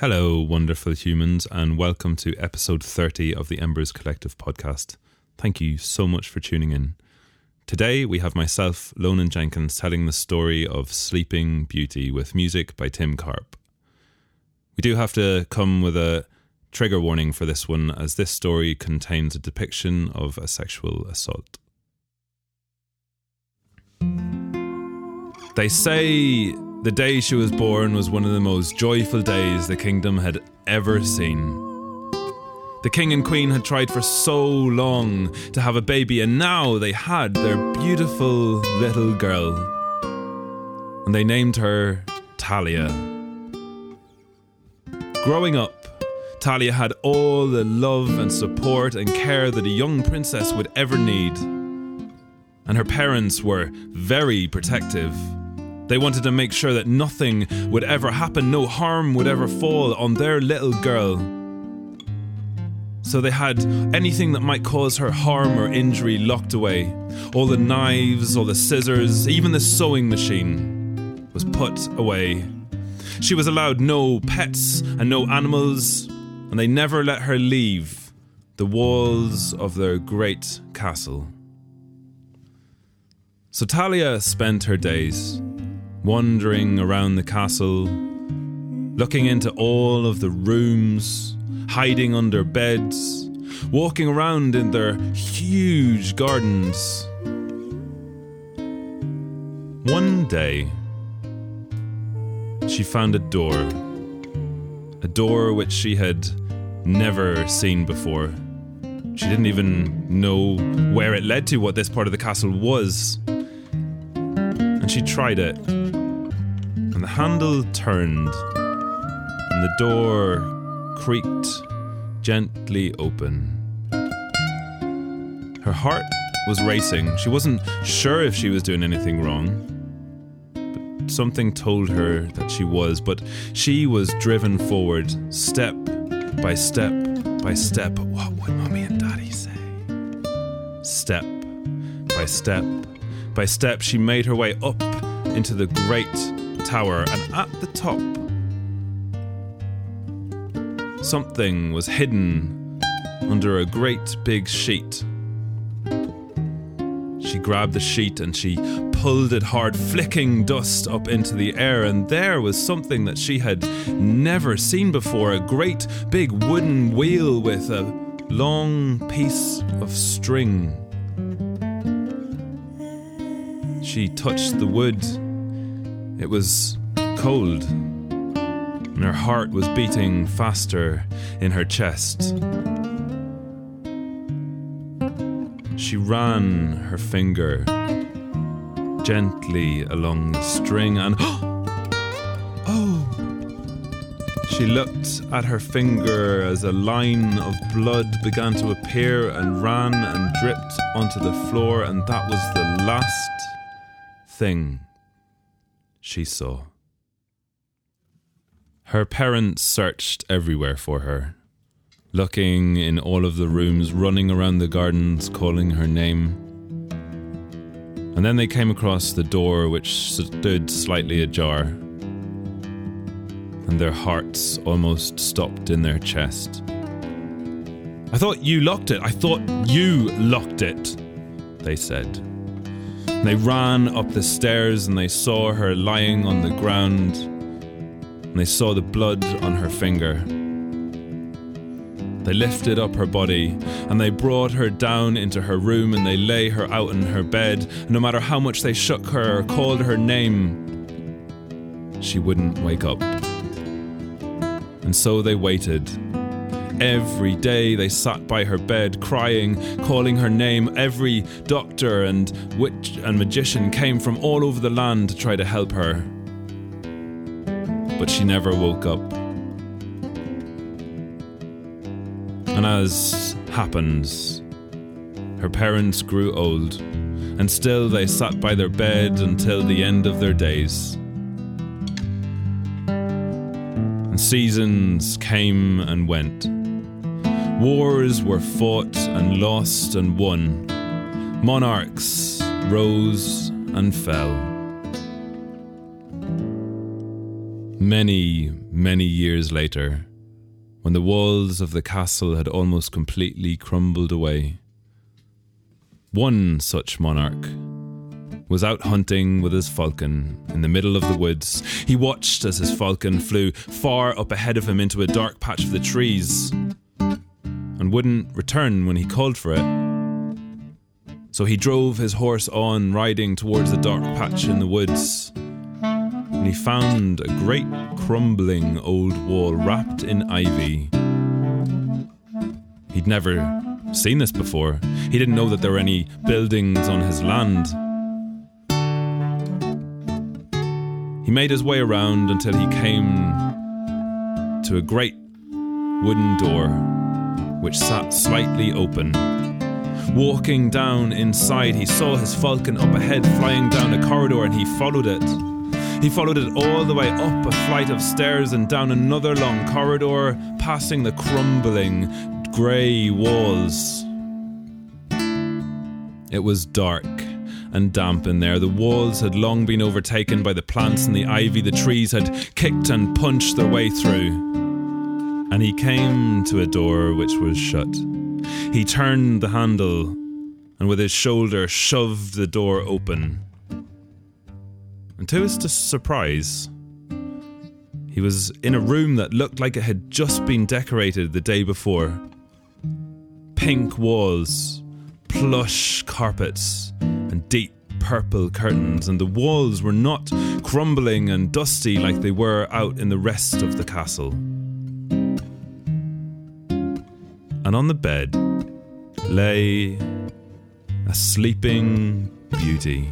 Hello, wonderful humans, and welcome to episode 30 of the Embers Collective podcast. Thank you so much for tuning in. Today, we have myself, Lonan Jenkins, telling the story of Sleeping Beauty with music by Tim Karp. We do have to come with a trigger warning for this one, as this story contains a depiction of a sexual assault. They say the day she was born was one of the most joyful days the kingdom had ever seen. The king and queen had tried for so long to have a baby, and now they had their beautiful little girl. And they named her Talia. Growing up, Talia had all the love and support and care that a young princess would ever need. And her parents were very protective. They wanted to make sure that nothing would ever happen, no harm would ever fall on their little girl. So they had anything that might cause her harm or injury locked away. All the knives, all the scissors, even the sewing machine was put away. She was allowed no pets and no animals, and they never let her leave the walls of their great castle. So Talia spent her days wandering around the castle, looking into all of the rooms, hiding under beds, walking around in their huge gardens. One day, she found a door, a door which she had never seen before. She didn't even know where it led to, what this part of the castle was. And she tried it and the handle turned, and the door creaked gently open. Her heart was racing. She wasn't sure if she was doing anything wrong, but something told her that she was. But she was driven forward, step by step by step. What would mommy and daddy say? Step by step by step, she made her way up into the great tower, and at the top, something was hidden under a great big sheet. She grabbed the sheet and she pulled it hard, flicking dust up into the air, and there was something that she had never seen before a great big wooden wheel with a long piece of string. She touched the wood it was cold, and her heart was beating faster in her chest. She ran her finger gently along the string and. oh! She looked at her finger as a line of blood began to appear and ran and dripped onto the floor, and that was the last thing she saw. Her parents searched everywhere for her, looking in all of the rooms, running around the gardens, calling her name. And then they came across the door, which stood slightly ajar, and their hearts almost stopped in their chest. I thought you locked it. I thought you locked it, they said. They ran up the stairs and they saw her lying on the ground, and they saw the blood on her finger. They lifted up her body and they brought her down into her room and they lay her out in her bed. And no matter how much they shook her or called her name, she wouldn't wake up. And so they waited Every day they sat by her bed crying, calling her name. Every doctor and witch and magician came from all over the land to try to help her. But she never woke up. And as happens, her parents grew old, and still they sat by their bed until the end of their days. And seasons came and went. Wars were fought and lost and won. Monarchs rose and fell. Many, many years later, when the walls of the castle had almost completely crumbled away, one such monarch was out hunting with his falcon in the middle of the woods. He watched as his falcon flew far up ahead of him into a dark patch of the trees and wouldn't return when he called for it. So he drove his horse on, riding towards the dark patch in the woods and he found a great crumbling old wall wrapped in ivy. He'd never seen this before. He didn't know that there were any buildings on his land. He made his way around until he came to a great wooden door which sat slightly open. Walking down inside, he saw his falcon up ahead flying down a corridor and he followed it. He followed it all the way up a flight of stairs and down another long corridor, passing the crumbling grey walls. It was dark and damp in there. The walls had long been overtaken by the plants and the ivy. The trees had kicked and punched their way through. And he came to a door which was shut. He turned the handle and with his shoulder shoved the door open. And to his surprise, he was in a room that looked like it had just been decorated the day before. Pink walls, plush carpets, and deep purple curtains, and the walls were not crumbling and dusty like they were out in the rest of the castle. And on the bed lay a sleeping beauty.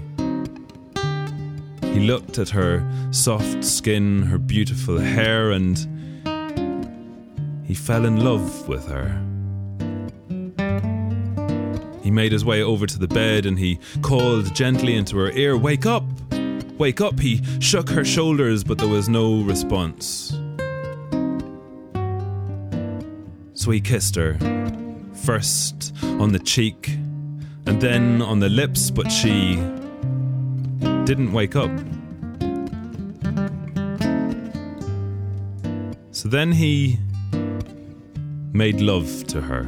He looked at her soft skin, her beautiful hair, and he fell in love with her. He made his way over to the bed and he called gently into her ear, Wake up! Wake up! He shook her shoulders, but there was no response. So he kissed her, first on the cheek and then on the lips, but she didn't wake up. So then he made love to her.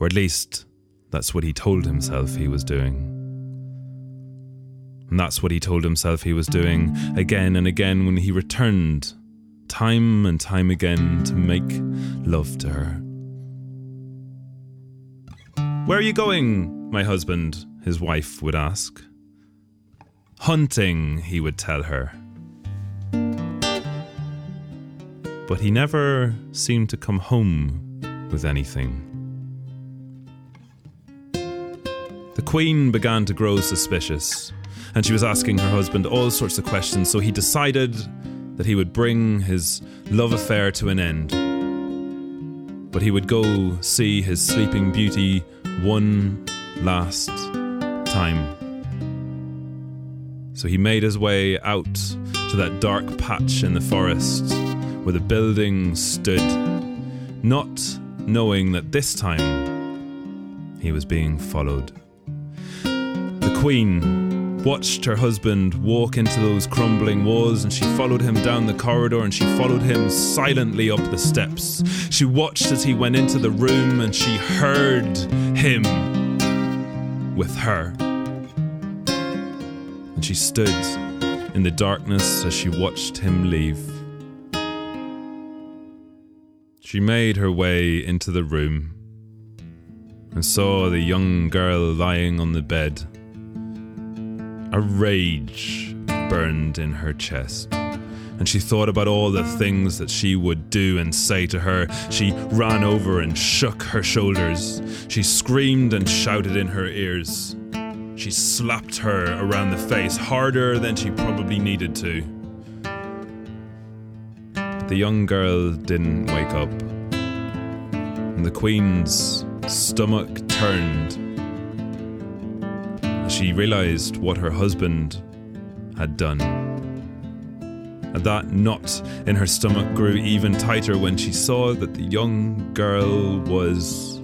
Or at least, that's what he told himself he was doing. And that's what he told himself he was doing again and again when he returned, time and time again, to make love to her. Where are you going, my husband? his wife would ask. Hunting, he would tell her. But he never seemed to come home with anything. The Queen began to grow suspicious, and she was asking her husband all sorts of questions, so he decided that he would bring his love affair to an end. But he would go see his sleeping beauty one last time. So he made his way out to that dark patch in the forest where the building stood, not knowing that this time he was being followed. The Queen watched her husband walk into those crumbling walls and she followed him down the corridor and she followed him silently up the steps. She watched as he went into the room and she heard him with her. And she stood in the darkness as she watched him leave. She made her way into the room and saw the young girl lying on the bed. A rage burned in her chest and she thought about all the things that she would do and say to her. She ran over and shook her shoulders. She screamed and shouted in her ears. She slapped her around the face harder than she probably needed to. But the young girl didn't wake up. And the Queen's stomach turned. She realized what her husband had done and that knot in her stomach grew even tighter when she saw that the young girl was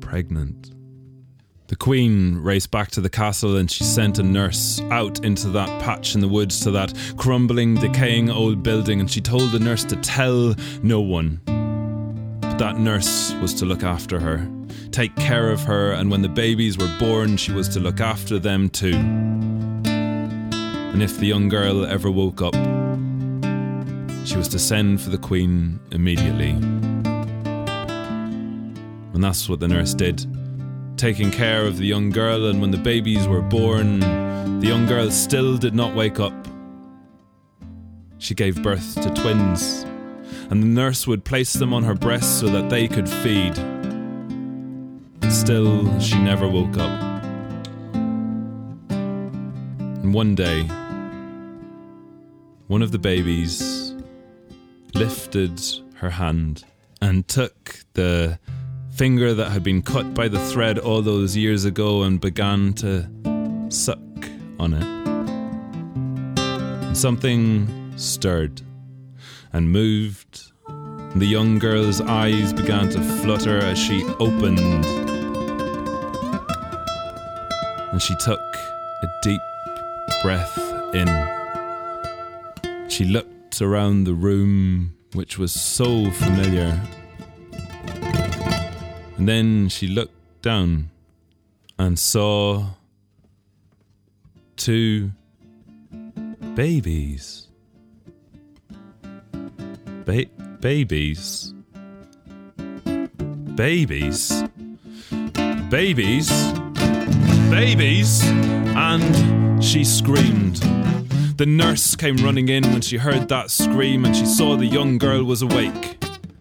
pregnant. The queen raced back to the castle and she sent a nurse out into that patch in the woods to that crumbling, decaying old building, and she told the nurse to tell no one. But that nurse was to look after her, take care of her, and when the babies were born, she was to look after them too. And if the young girl ever woke up, she was to send for the queen immediately. And that's what the nurse did taking care of the young girl, and when the babies were born, the young girl still did not wake up. She gave birth to twins, and the nurse would place them on her breast so that they could feed. Still, she never woke up. And one day, one of the babies lifted her hand and took the finger that had been cut by the thread all those years ago and began to suck on it. And something stirred and moved, the young girl's eyes began to flutter as she opened. And she took a deep breath in. She looked around the room, which was so familiar and then she looked down and saw two babies. Ba- babies. Babies. Babies. Babies. And she screamed. The nurse came running in when she heard that scream and she saw the young girl was awake.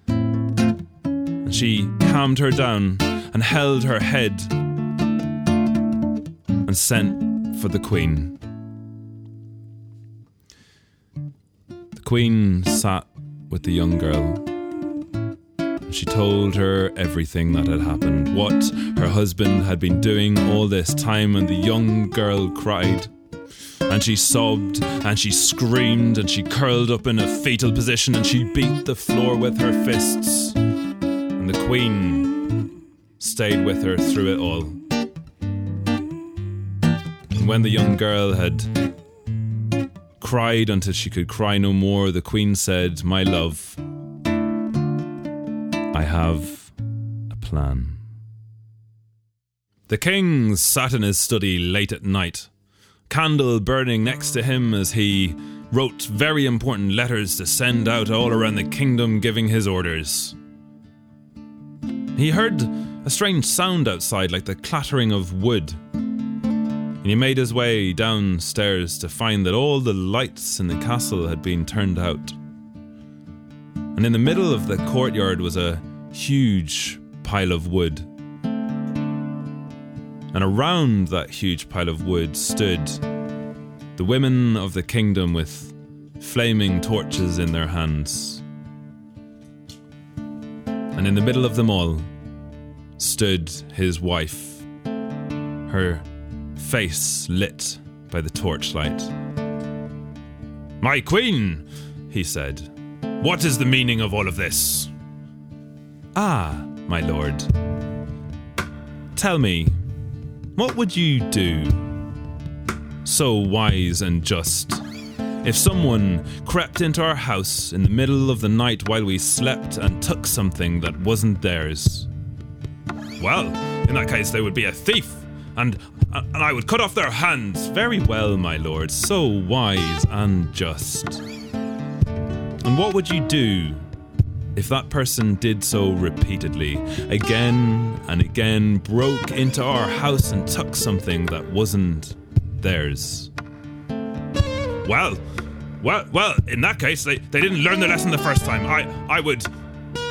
And she calmed her down and held her head and sent for the Queen. The Queen sat with the young girl. She told her everything that had happened, what her husband had been doing all this time, and the young girl cried. And she sobbed, and she screamed, and she curled up in a fetal position, and she beat the floor with her fists And the Queen stayed with her through it all. And when the young girl had cried until she could cry no more, the Queen said, My love, I have a plan. The king sat in his study late at night, candle burning next to him as he wrote very important letters to send out all around the kingdom giving his orders. He heard a strange sound outside, like the clattering of wood. And he made his way downstairs to find that all the lights in the castle had been turned out. And in the middle of the courtyard was a huge pile of wood. And around that huge pile of wood stood the women of the kingdom with flaming torches in their hands. And in the middle of them all stood his wife, her face lit by the torchlight. My queen, he said, what is the meaning of all of this? Ah, my lord. Tell me, what would you do, so wise and just, if someone crept into our house in the middle of the night while we slept and took something that wasn't theirs? Well, in that case, they would be a thief, and and I would cut off their hands. Very well, my lord, so wise and just. And what would you do if that person did so repeatedly, again and again, broke into our house and took something that wasn't theirs? Well, well, well, in that case, they, they didn't learn their lesson the first time. I, I would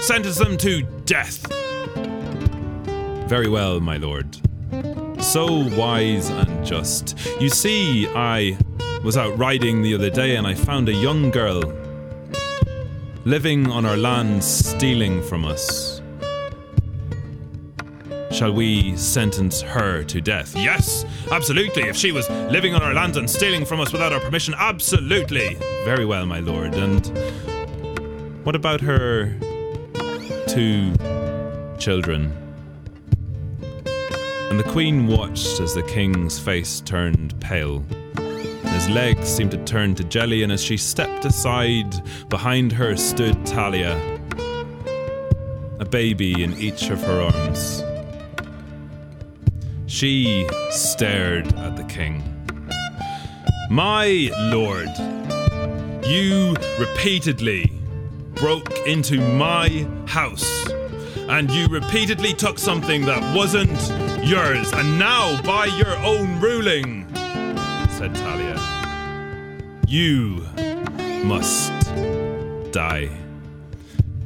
sentence them to death. Very well, my lord. So wise and just. You see, I was out riding the other day and I found a young girl living on our land, stealing from us. Shall we sentence her to death? Yes, absolutely. If she was living on our land and stealing from us without our permission, absolutely. Very well, my lord. And what about her two children? And the queen watched as the king's face turned pale. His legs seemed to turn to jelly, and as she stepped aside, behind her stood Talia, a baby in each of her arms. She stared at the king. My lord, you repeatedly broke into my house, and you repeatedly took something that wasn't yours, and now, by your own ruling, said Talia, you must die.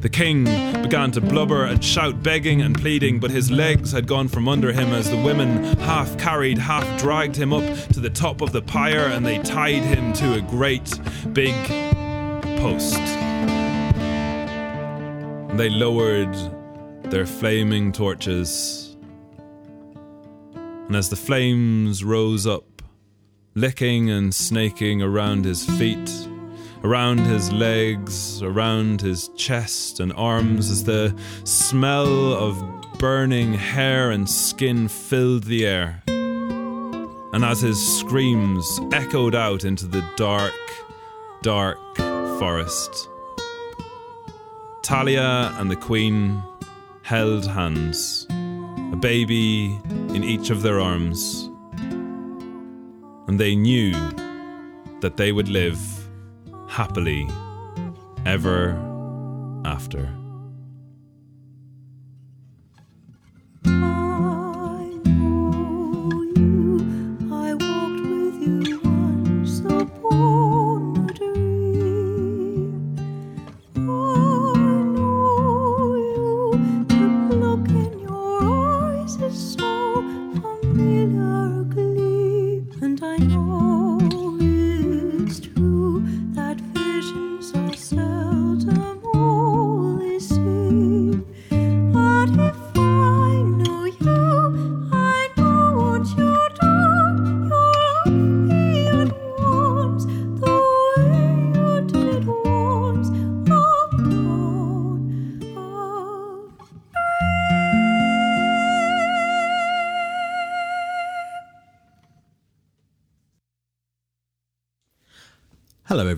The king began to blubber and shout, begging and pleading, but his legs had gone from under him as the women half carried, half dragged him up to the top of the pyre and they tied him to a great big post. They lowered their flaming torches. And as the flames rose up, licking and snaking around his feet, around his legs, around his chest and arms, as the smell of burning hair and skin filled the air. And as his screams echoed out into the dark, dark forest, Talia and the Queen held hands, a baby in each of their arms, and they knew that they would live happily ever after.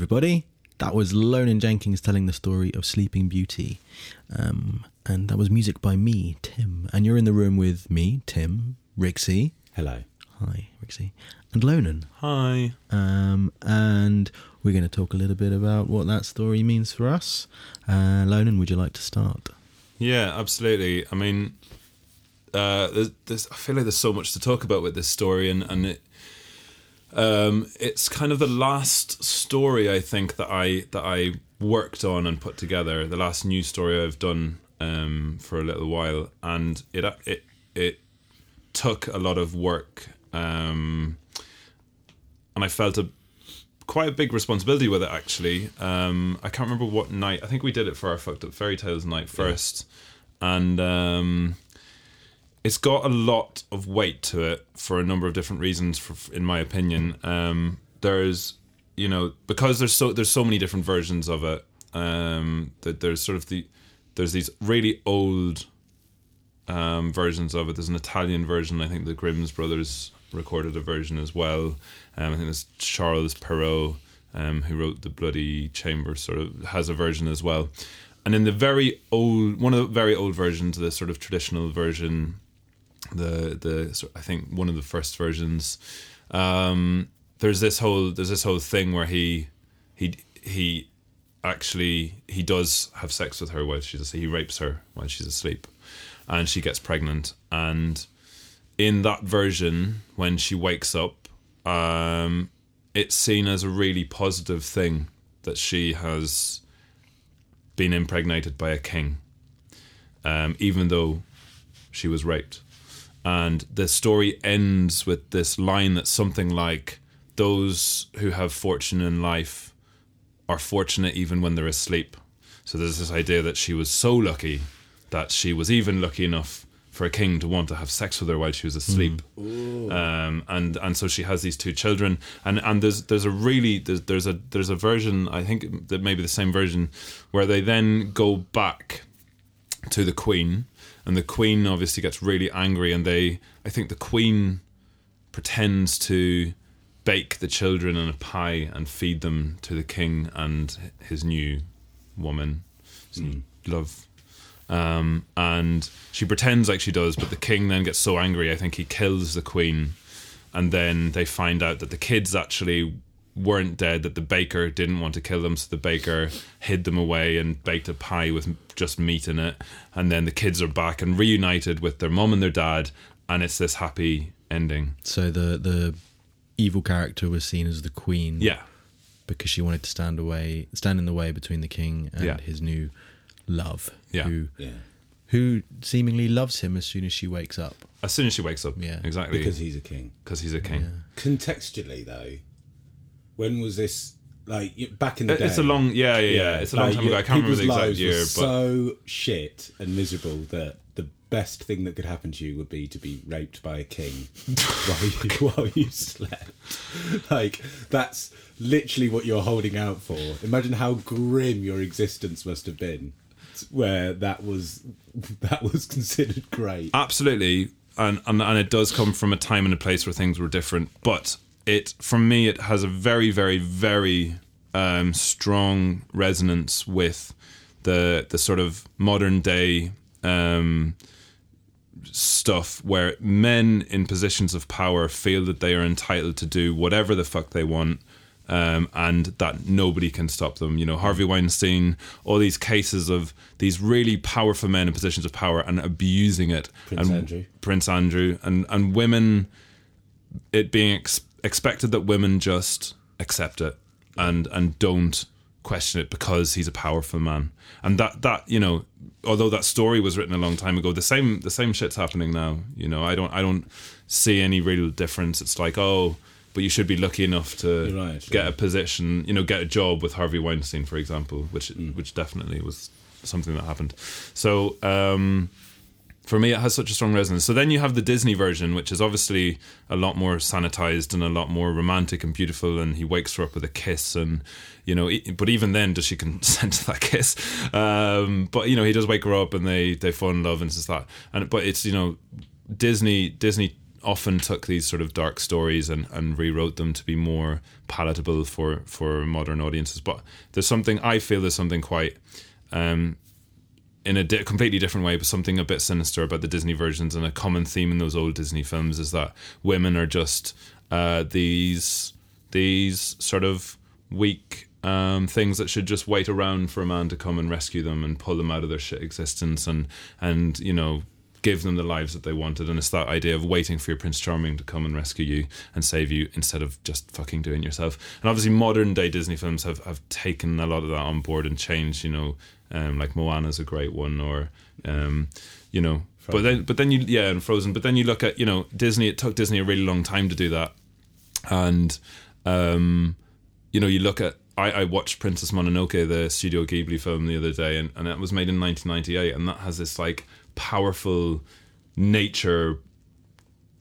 Everybody. That was Lonan Jenkins telling the story of Sleeping Beauty. Um, and that was music by me, Tim. And you're in the room with me, Tim, Rixy. Hello. Hi, Rixy. And Lonan. Hi. Um, and we're going to talk a little bit about what that story means for us. Uh, Lonan, would you like to start? Yeah, absolutely. I mean, uh, there's, there's, I feel like there's so much to talk about with this story, and and it, um, it's kind of the last story I think that I that I worked on and put together. The last news story I've done um, for a little while, and it it it took a lot of work, um, and I felt a quite a big responsibility with it actually. Um, I can't remember what night. I think we did it for our fucked up fairy tales night first, and um, it's got a lot of weight to it for a number of different reasons. For, in my opinion, um, there's you know because there's so there's so many different versions of it. Um, that there's sort of the there's these really old um, versions of it. There's an Italian version. I think the Grimm's brothers recorded a version as well. Um, I think there's Charles Perrault, um, who wrote the Bloody Chamber, sort of has a version as well. And in the very old, one of the very old versions, the sort of traditional version, the the I think one of the first versions, um, there's this whole there's this whole thing where he he he actually he does have sex with her while she's asleep. He rapes her while she's asleep, and she gets pregnant. And in that version, when she wakes up, um, it's seen as a really positive thing that she has been impregnated by a king, um, even though she was raped. And the story ends with this line that's something like, Those who have fortune in life are fortunate even when they're asleep. So there's this idea that she was so lucky that she was even lucky enough for a king to want to have sex with her while she was asleep. Um, and and so she has these two children, and and there's there's a really there's, there's a there's a version I think that maybe the same version where they then go back to the queen, and the queen obviously gets really angry, and they, I think the queen pretends to bake the children in a pie and feed them to the king and his new woman, his new love. Um, and she pretends like she does, but the king then gets so angry. I think he kills the queen, and then they find out that the kids actually weren't dead. That the baker didn't want to kill them, so the baker hid them away and baked a pie with just meat in it. And then the kids are back and reunited with their mom and their dad, and it's this happy ending. So the the evil character was seen as the queen. Yeah, because she wanted to stand away, stand in the way between the king and Yeah. his new love, Yeah. who Yeah. who seemingly loves him as soon as she wakes up. as soon as she wakes up. Yeah. exactly. Because he's a king. because he's a king. Contextually, though, when was this? Like back in the It- day, It's a long, yeah, yeah, yeah. It's a long like, time ago. I can't remember the exact lives year, were but so shit and miserable that the best thing that could happen to you would be to be raped by a king while you while you slept. Like that's literally what you're holding out for. Imagine how grim your existence must have been, where that was that was considered great. absolutely, and, and and it does come from a time and a place where things were different. But it, from me, it has a very, very, very um, strong resonance with the the sort of modern day. Um, stuff where men in positions of power feel that they are entitled to do whatever the fuck they want um, and that nobody can stop them. You know, Harvey Weinstein, all these cases of these really powerful men in positions of power and abusing it. Prince and Andrew. Prince Andrew, and, and women, it being ex- expected that women just accept it and and don't question it because he's a powerful man. And that that you know, although that story was written a long time ago, the same the same shit's happening now. You know, I don't I don't see any real difference. It's like oh. But you should be lucky enough to right, get yeah. a position, you know, get a job with Harvey Weinstein, for example, which Mm. which definitely was something that happened. So um, for me, it has such a strong resonance. So then you have the Disney version, which is obviously a lot more sanitized and a lot more romantic and beautiful. And he wakes her up with a kiss, and you know, but even then, does she consent to that kiss? Um, but you know, he does wake her up, and they they fall in love, and it's just that. And but it's you know, Disney Disney often took these sort of dark stories and, and rewrote them to be more palatable for for modern audiences. But there's something I feel there's something quite um, in a di- completely different way, but something a bit sinister about the Disney versions. And a common theme in those old Disney films is that women are just uh, these these sort of weak um, things that should just wait around for a man to come and rescue them and pull them out of their shit existence and and you know give them the lives that they wanted. And it's that idea of waiting for your Prince Charming to come and rescue you and save you instead of just fucking doing yourself. And obviously, modern day Disney films have, have taken a lot of that on board and changed. You know, um, like Moana's a great one, or um, you know. But then, but then you, yeah, and Frozen. But then you look at, you know, Disney. It took Disney a really long time to do that, and um, you know, you look at. I, I watched Princess Mononoke, the Studio Ghibli film, the other day, and, and it was made in 1998, and that has this like powerful nature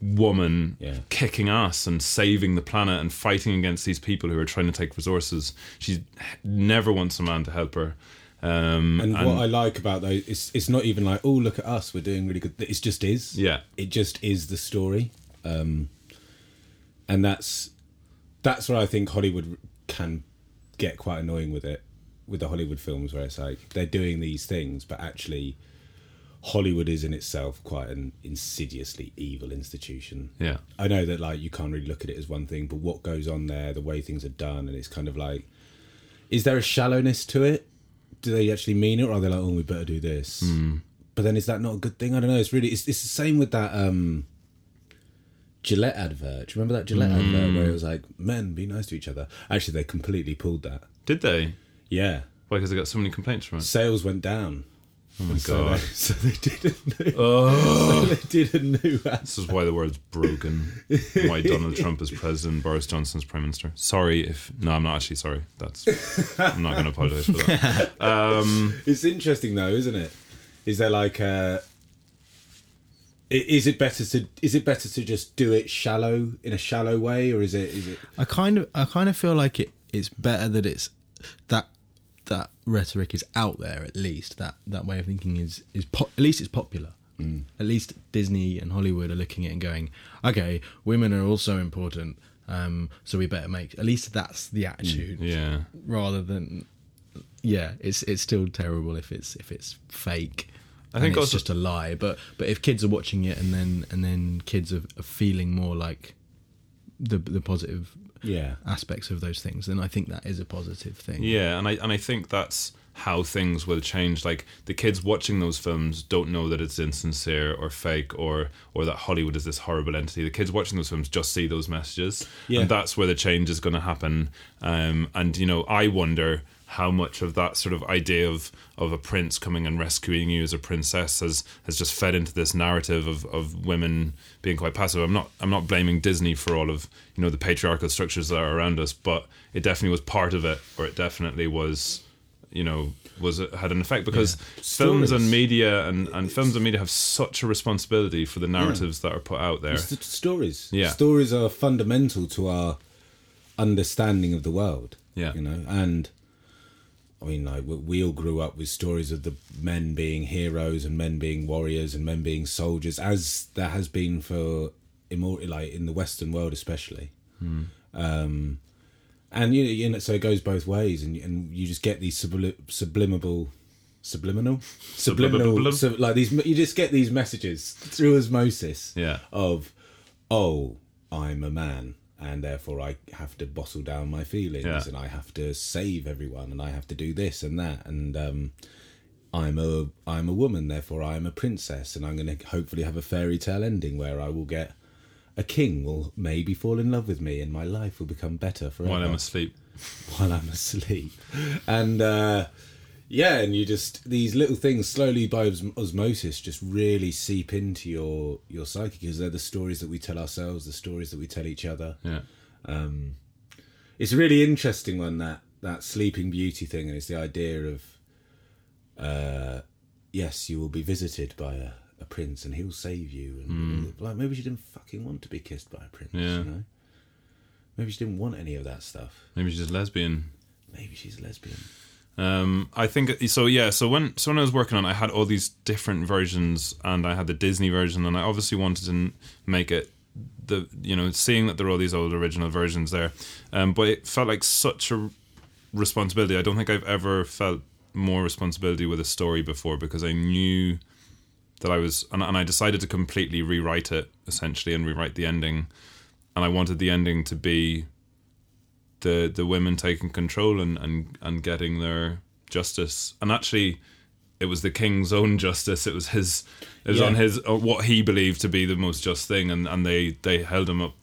woman Yeah. kicking ass and saving the planet and fighting against these people who are trying to take resources. She never wants a man to help her. Um, And, what I like about those, it's it's not even like, oh, look at us, we're doing really good. It just is. Yeah. It just is the story, um, and that's that's where I think Hollywood can get quite annoying with it, with the Hollywood films, where it's like they're doing these things, but actually, Hollywood is in itself quite an insidiously evil institution. yeah, I know that like you can't really look at it as one thing, but what goes on there, the way things are done, and it's kind of like, is there a shallowness to it? Do they actually mean it, or are they like, oh, we better do this? But then is that not a good thing? I don't know. It's really it's, it's the same with that um, Gillette advert. Do you remember that Gillette advert where it was like, men be nice to each other? Actually, they completely pulled that. did they? Yeah, Why? Because they got so many complaints from it. sales went down. Oh my so God. They, so they did a new. so they did a new ad. This is why the world's broken. why Donald Trump is president, Boris Johnson's prime minister. Sorry if no, I'm not actually sorry. That's I'm not going to apologize for that. Um, It's interesting though, isn't it? Is there like a i- is it better to is it better to just do it shallow in a shallow way or is it is it I kind of I kind of feel like it it's better that it's that that rhetoric is out there. At least that that way of thinking is is po- at least it's popular. At least Disney and Hollywood are looking at it and going, okay, women are also important. Um, so we better make. At least that's the attitude. Yeah. Rather than, yeah, it's it's still terrible if it's if it's fake. I think it's also- just a lie. But but if kids are watching it and then and then kids are, are feeling more like the the positive Yeah. aspects of those things, then I think that is a positive thing. Yeah, and I and I think that's how things will change. Like the kids watching those films don't know that it's insincere or fake or or that Hollywood is this horrible entity. The kids watching those films just see those messages, Yeah. and that's where the change is going to happen. Um, and you know, I wonder how much of that sort of idea of of a prince coming and rescuing you as a princess has has just fed into this narrative of, of women being quite passive. I'm not I'm not blaming Disney for all of you know the patriarchal structures that are around us, but it definitely was part of it, or it definitely was you know was had an effect because films and media and, and films and media have such a responsibility for the narratives that are put out there. It's the stories. Yeah. Stories are fundamental to our understanding of the world. Yeah. You know, and I mean, like we- all grew up with stories of the men being heroes and men being warriors and men being soldiers, as there has been for immortal, like in the Western world, especially. Um, and you know, you know, so it goes both ways, and and you just get these subli- sublimable. Subliminal, subliminal, Subliminal. sub, like these. You just get these messages through osmosis Yeah. of oh i'm a man and therefore i have to bottle down my feelings Yeah. and i have to save everyone and i have to do this and that and um i'm a i'm a woman therefore i'm a princess and i'm going to hopefully have a fairy tale ending where i will get a king will maybe fall in love with me and my life will become better forever While I'm asleep. while I'm asleep. And uh, yeah, and you just these little things slowly by os- osmosis just really seep into your your psyche because they're the stories that we tell ourselves, the stories that we tell each other. Yeah. It's a really interesting one that that Sleeping Beauty thing, and it's the idea of uh, yes, you will be visited by a, a prince and he'll save you. And like maybe she didn't fucking want to be kissed by a prince. Yeah. You know, maybe she didn't want any of that stuff. Maybe she's lesbian. Maybe she's a lesbian. Um, I think so. Yeah. So when so when I was working on, it, I had all these different versions, and I had the Disney version, and I obviously wanted to make it the you know seeing that there are all these old original versions there, um, but it felt like such a responsibility. I don't think I've ever felt more responsibility with a story before because I knew that I was, and, and I decided to completely rewrite it essentially and rewrite the ending, and I wanted the ending to be the the women taking control and and and getting their justice. And actually it was the king's own justice. It was his it was Yeah. on his what he believed to be the most just thing and and they they held him up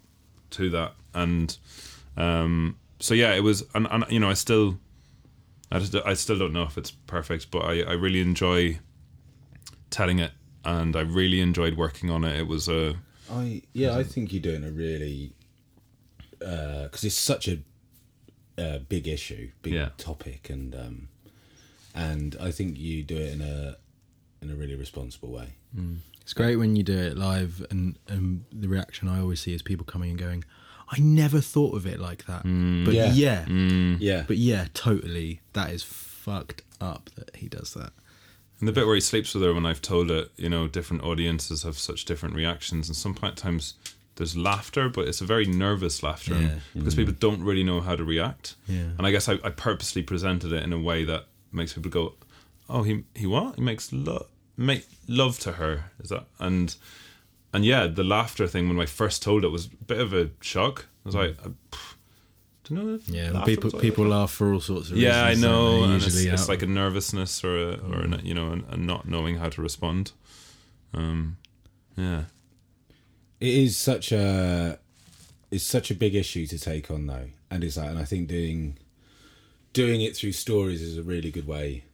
to that. And um so yeah it was and, and you know i still I, just, I still don't know if it's perfect but i i really enjoy telling it and i really enjoyed working on it it was a I yeah, I think you're doing a really because it's such a, uh big issue, big Yeah. topic, and um, and I think you do it in a in a really responsible way. It's great when you do it live, and, and the reaction I always see is people coming and going, "I never thought of it like that." But Yeah. yeah, Yeah, but yeah, totally. That is fucked up that he does that. And the bit where he sleeps with her, when I've told it, you know, different audiences have such different reactions, and sometimes there's laughter, but it's a very nervous laughter Yeah. because people don't really know how to react. Yeah. And I guess I, I purposely presented it in a way that makes people go, "Oh, he he what? He makes love make love to her." Is that and and yeah, the laughter thing when I first told it was a bit of a shock. I was like, mm. uh, I, pff, don't know. that? Yeah, laugh people at people laugh for all sorts of reasons. Yeah, I know. And it's, Usually, it's out- like a nervousness or a, or a, you know, a, a not knowing how to respond. Um, yeah, it is such a it's such a big issue to take on though, and it's like, and I think doing doing it through stories is a really good way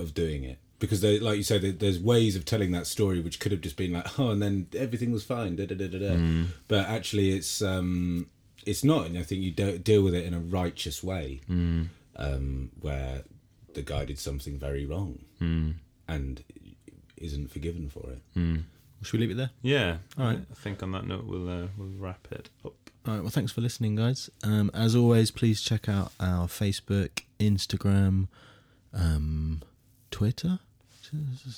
of doing it because they, like you said, there's ways of telling that story which could have just been like, oh, and then everything was fine, da da da da da. But actually, it's um, it's not, and I think you don't deal with it in a righteous way, um, where the guy did something very wrong and isn't forgiven for it. mm. Should we leave it there? yeah. All right. I think on that note, we'll uh, we'll wrap it up. All right. Well, thanks for listening, guys. Um, as always, please check out our Facebook, Instagram, um, Twitter.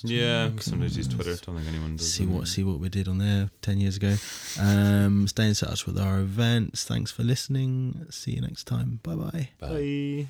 Yeah, sometimes use Twitter. Don't think anyone does. See what see what we did on there ten years ago. Um, stay in touch with our events. Thanks for listening. See you next time. Bye bye. Bye.